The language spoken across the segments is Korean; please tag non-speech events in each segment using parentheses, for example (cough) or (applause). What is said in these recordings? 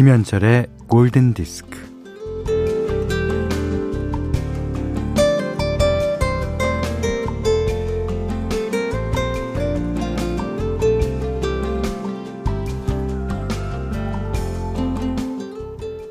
김현철의 골든 디스크.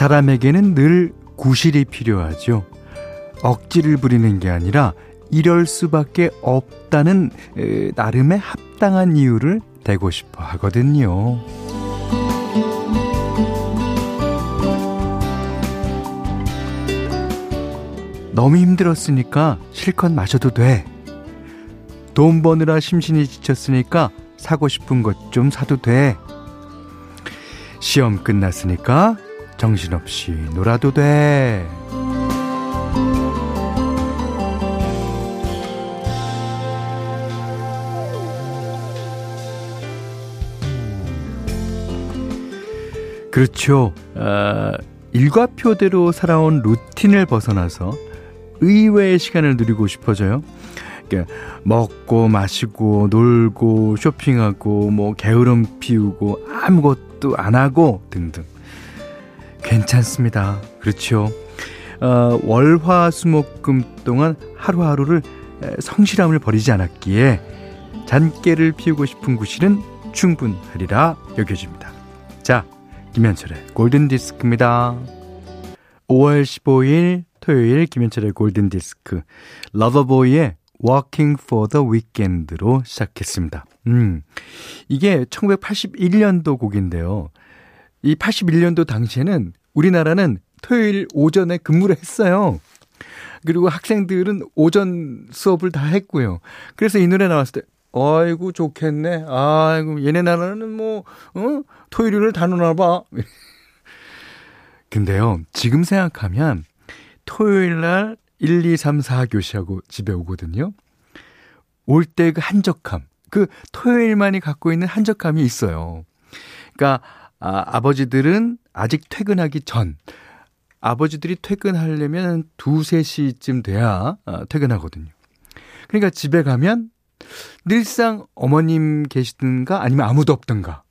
사람에게는 늘 구실이 필요하죠. 억지를 부리는 게 아니라 이럴 수밖에 없다는 나름의 합당한 이유를 대고 싶어 하거든요. 너무 힘들었으니까 실컷 마셔도 돼. 돈 버느라 심신이 지쳤으니까 사고 싶은 것 좀 사도 돼. 시험 끝났으니까 정신없이 놀아도 돼. 그렇죠. 어, 일과표대로 살아온 루틴을 벗어나서 의외의 시간을 누리고 싶어져요. 그러니까 먹고 마시고 놀고 쇼핑하고 뭐 게으름 피우고 아무것도 안 하고 등등. 괜찮습니다. 그렇죠. 어, 월화수목금 동안 하루하루를 성실함을 버리지 않았기에 잔깨를 피우고 싶은 구실은 충분하리라 여겨집니다. 자, 김현철의 골든 디스크입니다. 5월 15일 토요일 김현철의 골든 디스크 러버보이의 Walking for the Weekend로 시작했습니다. 음, 이게 1981년도 곡인데요. 이 81년도 당시에는 우리나라는 토요일 오전에 근무를 했어요. 그리고 학생들은 오전 수업을 다 했고요. 그래서 이 노래 나왔을 때, 아이고, 좋겠네. 아이고, 얘네 나라는 뭐, 어? 토요일을 다 노나 봐. (laughs) 근데요, 지금 생각하면 토요일 날 1, 2, 3, 4 교시하고 집에 오거든요. 올 때 그 한적함, 그 토요일만이 갖고 있는 한적함이 있어요. 그러니까 아, 아버지들은 아직 퇴근하기 전, 아버지들이 퇴근하려면 2, 3시쯤 돼야 아, 퇴근하거든요. 그러니까 집에 가면 늘상 어머님 계시든가 아니면 아무도 없든가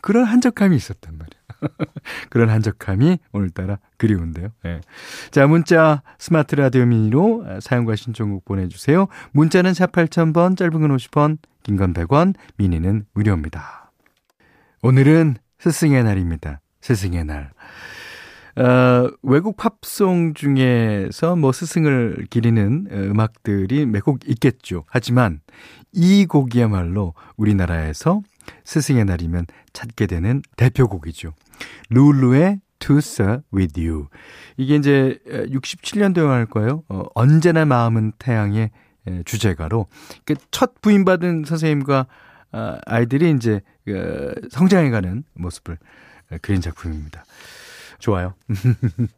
그런 한적함이 있었단 말이에요. (laughs) 그런 한적함이 오늘따라 그리운데요. 네. 자, 문자 스마트 라디오 미니로 사용과 신청곡 보내주세요. 문자는 4 8000번, 짧은 건 50원, 긴 건 100원, 미니는 무료입니다. 오늘은 스승의 날입니다. 스승의 날. 어, 외국 팝송 중에서 뭐 스승을 기리는 음악들이 몇 곡 있겠죠. 하지만 이 곡이야말로 우리나라에서 스승의 날이면 찾게 되는 대표곡이죠. 룰루의 To Sir With You. 이게 이제 67년도 영화일 거예요. 어, 언제나 마음은 태양의 주제가로 그 첫 부임받은 선생님과 아, 아이들이 이제 그 성장해가는 모습을 그린 작품입니다. 좋아요. (laughs)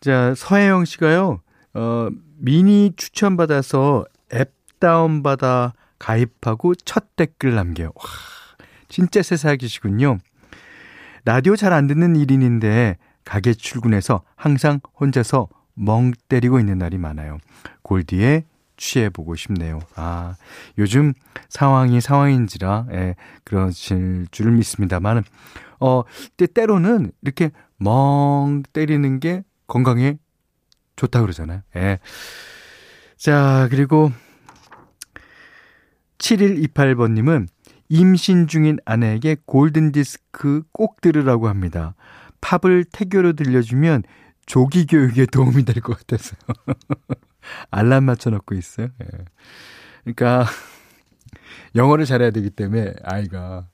자, 서혜영 씨가요, 어, 미니 추천받아서 앱 다운받아 가입하고 첫 댓글 남겨요. 와, 진짜 새싹이시군요. 라디오 잘 안 듣는 1인인데 가게 출근해서 항상 혼자서 멍 때리고 있는 날이 많아요. 골디에 취해보고 싶네요. 아, 요즘 상황이 상황인지라, 예, 그러실 줄 믿습니다만, 어, 때, 때로는 이렇게 멍 때리는 게 건강에 좋다 그러잖아요. 예. 자, 그리고 7128번님은 임신 중인 아내에게 골든디스크 꼭 들으라고 합니다. 팝을 태교로 들려주면 조기 교육에 도움이 될 것 같아서. (laughs) 알람 맞춰놓고 있어요. 예. 그러니까, (laughs) 영어를 잘해야 되기 때문에 아이가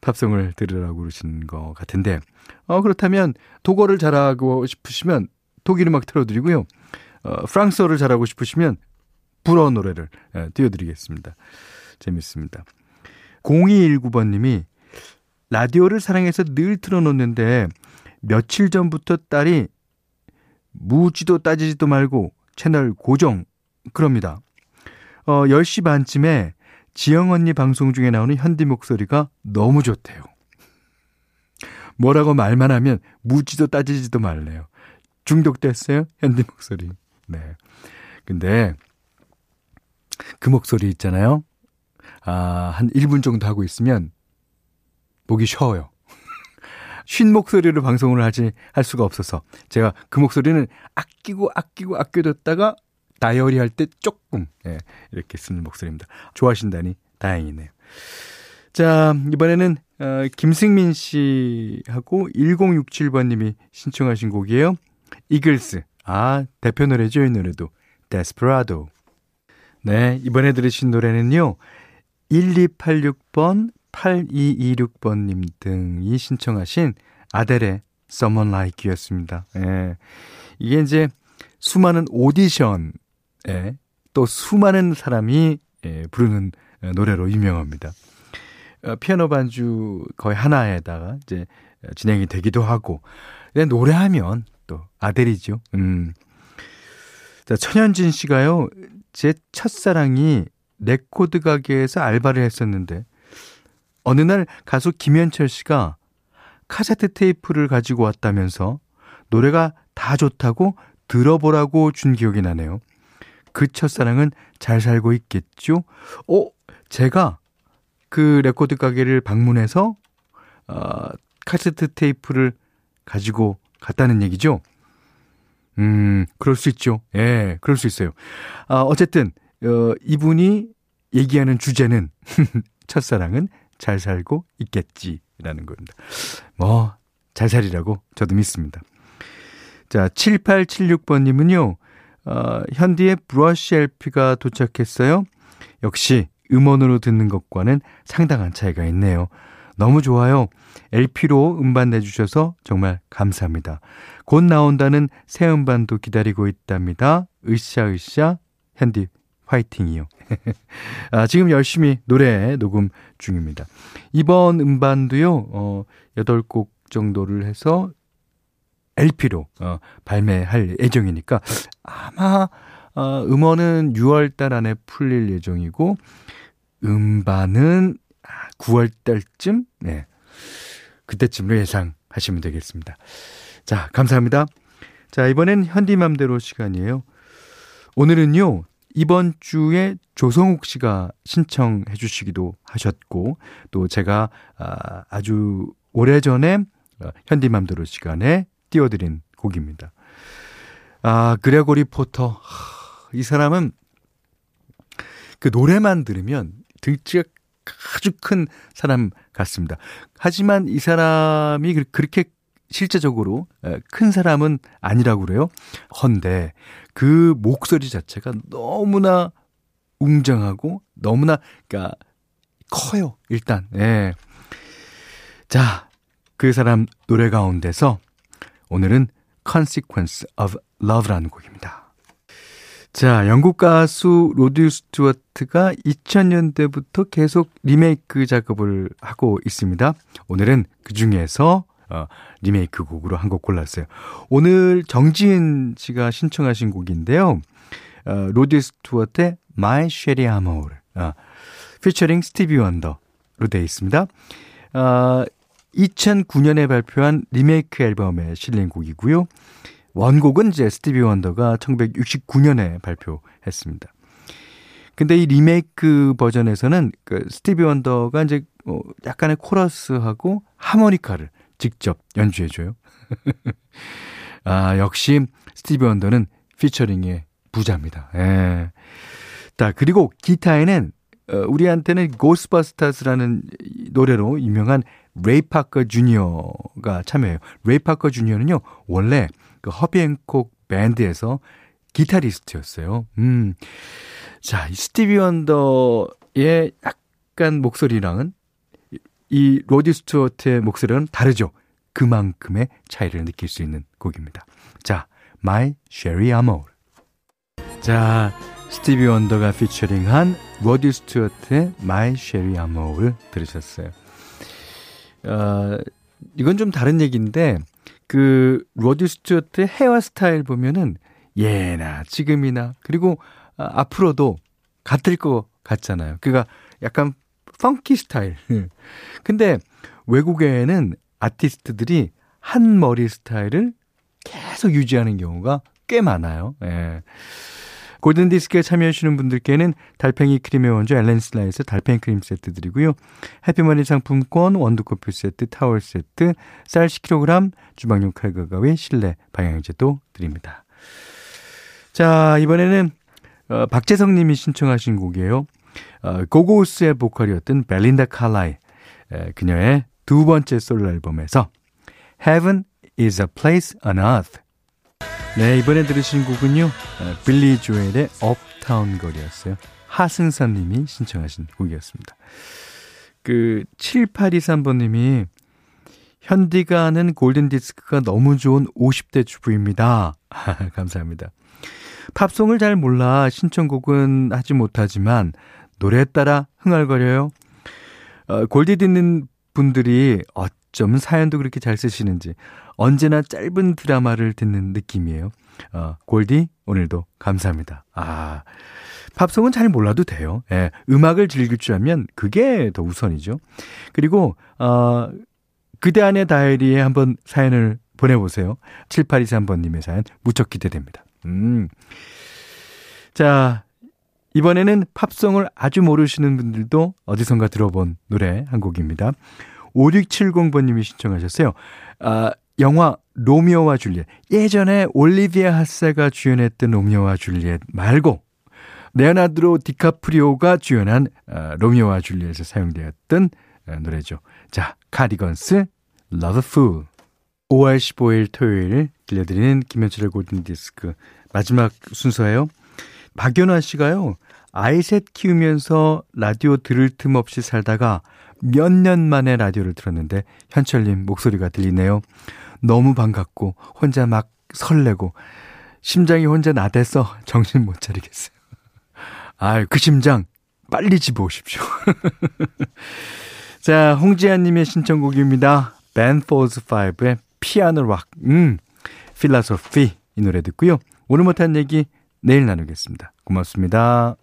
팝송을 들으라고 그러시는 것 같은데, 어, 그렇다면 독어를 잘하고 싶으시면 독일 음악 틀어드리고요. 어, 프랑스어를 잘하고 싶으시면 불어 노래를 예, 띄워드리겠습니다. 재밌습니다. 0219번님이 라디오를 사랑해서 늘 틀어놓는데 며칠 전부터 딸이 묻지도 따지지도 말고 채널 고정 그럽니다. 어, 10시 반쯤에 지영 언니 방송 중에 나오는 현디 목소리가 너무 좋대요. 뭐라고 말만 하면 묻지도 따지지도 말래요. 중독됐어요? 현디 목소리. 네. 근데 그 목소리 있잖아요. 아, 한 1분 정도 하고 있으면 보기 쉬워요. 쉰 목소리로 방송을 하지 할 수가 없어서 제가 그 목소리는 아끼고 아끼고 아껴뒀다가 다이어리 할 때 조금 예, 이렇게 쓰는 목소리입니다. 좋아하신다니 다행이네요. 자, 이번에는 어, 김승민 씨하고 1067번님이 신청하신 곡이에요. 이글스. 아, 대표 노래죠, 이 노래도. 데스프라도. 네, 이번에 들으신 노래는요. 1286번, 8226번님 등이 신청하신 아델의 Someone Like You였습니다. 예. 이게 이제 수많은 오디션에 또 수많은 사람이 예, 부르는 노래로 유명합니다. 어, 피아노 반주 거의 하나에다가 이제 진행이 되기도 하고 노래하면 또 아델이죠. 음. 자, 천현진 씨가요. 제 첫사랑이 레코드 가게에서 알바를 했었는데 어느 날 가수 김현철 씨가 카세트 테이프를 가지고 왔다면서 노래가 다 좋다고 들어보라고 준 기억이 나네요. 그 첫사랑은 잘 살고 있겠죠? 어, 제가 그 레코드 가게를 방문해서 어, 카세트 테이프를 가지고 갔다는 얘기죠. 음, 그럴 수 있죠. 예, 그럴 수 있어요. 아, 어쨌든 어, 이분이 얘기하는 주제는 (laughs) 첫사랑은 잘 살고 있겠지라는 겁니다. 뭐, 잘 살이라고 저도 믿습니다. 자, 7876번님은요, 어, 현디의 브러쉬 LP가 도착했어요. 역시 음원으로 듣는 것과는 상당한 차이가 있네요. 너무 좋아요. LP로 음반 내주셔서 정말 감사합니다. 곧 나온다는 새 음반도 기다리고 있답니다. 으쌰으쌰 현디 화이팅이요. (laughs) 아, 지금 열심히 노래 녹음 중입니다. 이번 음반도요, 어, 8곡 정도를 해서 LP로 어, 발매할 예정이니까 아마 어, 음원은 6월 달 안에 풀릴 예정이고 음반은 9월 달쯤 네. 그때쯤으로 예상하시면 되겠습니다. 자, 감사합니다. 자, 이번엔 현디맘대로 시간이에요. 오늘은요. 이번 주에 조성욱 씨가 신청해 주시기도 하셨고 또 제가 아, 아주 오래전에 어, 현디맘대로 시간에 띄워드린 곡입니다. 아, 그레고리 포터. 이 사람은 그 노래만 들으면 등치가 아주 큰 사람 같습니다. 하지만 이 사람이 그, 그렇게 실제적으로 큰 사람은 아니라고 그래요. 헌데 그 목소리 자체가 너무나 웅장하고 너무나 그러니까 커요. 일단. 예. 자, 그 사람 노래 가운데서 오늘은 Consequence of Love라는 곡입니다. 자, 영국 가수 로드 스튜어트가 2000년대부터 계속 리메이크 작업을 하고 있습니다. 오늘은 그 중에서 어, 리메이크 곡으로 한 곡 골랐어요. 오늘 정지은 씨가 신청하신 곡인데요. 어, 로드 스튜어트의 My Cherie Amour, 어, 피처링 스티비 원더로 되어 있습니다. 어, 2009년에 발표한 리메이크 앨범에 실린 곡이고요. 원곡은 이제 스티비 원더가 1969년에 발표했습니다. 근데 이 리메이크 버전에서는 그 스티비 원더가 이제 어 약간의 코러스하고 하모니카를 직접 연주해줘요. (laughs) 아, 역시 스티비 원더는 피처링의 부자입니다. 예. 자, 그리고 기타에는 어, 우리한테는 Ghostbusters라는 노래로 유명한 레이 파커 주니어가 참여해요. 레이 파커 주니어는요, 원래 그 허비 핸콕 밴드에서 기타리스트였어요. 음. 자, 이 스티비 원더의 약간 목소리랑은 이 로드 스튜어트의 목소리는 다르죠. 그만큼의 차이를 느낄 수 있는 곡입니다. 자, My Cherie Amour. 자, 스티비 원더가 피처링한 로드 스튜어트의 My Cherie Amour을 들으셨어요. 어, 이건 좀 다른 얘기인데 그 로드 스튜어트의 헤어 스타일 보면은 예나 지금이나 그리고 아, 앞으로도 같을 것 같잖아요. 그가 약간 펑키 스타일. (laughs) 근데 외국에는 아티스트들이 한 머리 스타일을 계속 유지하는 경우가 꽤 많아요. 예. 골든디스크에 참여해주시는 분들께는 달팽이 크림의 원조 엘렌실라에서 달팽이 크림 세트 드리고요. 해피머니 상품권, 원두커피 세트, 타월 세트, 쌀 10kg, 주방용 칼과 가위, 실내 방향제도 드립니다. 자, 이번에는 어, 박재성 님이 신청하신 곡이에요. 어, 고고스의 보컬이었던 벨린다 칼라이. 에, 그녀의 두 번째 솔로 앨범에서 Heaven is a place on earth. 네, 이번에 들으신 곡은요. 어, 빌리 조엘의 업타운 거리였어요. 하승선 님이 신청하신 곡이었습니다. 그 7823번 님이 현디가 하는 골든디스크가 너무 좋은 50대 주부입니다. (laughs) 감사합니다. 팝송을 잘 몰라 신청곡은 하지 못하지만 노래에 따라 흥얼거려요. 어, 골디 듣는 분들이 어쩜 사연도 그렇게 잘 쓰시는지 언제나 짧은 드라마를 듣는 느낌이에요. 어, 골디 오늘도 감사합니다. 아 팝송은 잘 몰라도 돼요. 예, 음악을 즐길 줄 알면 그게 더 우선이죠. 그리고 어, 그대 안의 다이어리에 한번 사연을 보내보세요. 7823번님의 사연 무척 기대됩니다. 음. 자, 이번에는 팝송을 아주 모르시는 분들도 어디선가 들어본 노래 한 곡입니다. 5670번님이 신청하셨어요. 아, 영화 로미오와 줄리엣. 예전에 올리비아 하세가 주연했던 로미오와 줄리엣 말고 레오나르도 디카프리오가 주연한 아, 로미오와 줄리엣에 사용되었던 아, 노래죠. 자, 카디건스 Lovefool. 5월 15일 토요일 들려드리는 김현철의 골든디스크 마지막 순서예요. 박연화 씨가요. 아이셋 키우면서 라디오 들을 틈 없이 살다가 몇 년 만에 라디오를 들었는데 현철님 목소리가 들리네요. 너무 반갑고 혼자 막 설레고 심장이 혼자 나대서 정신 못 차리겠어요. 아유, 그 심장 빨리 집어오십시오. (laughs) 자, 홍지아님의 신청곡입니다. 밴포즈 5의 피아노 락, 음, 필라소피 이 노래 듣고요. 오늘 못한 얘기 내일 나누겠습니다. 고맙습니다.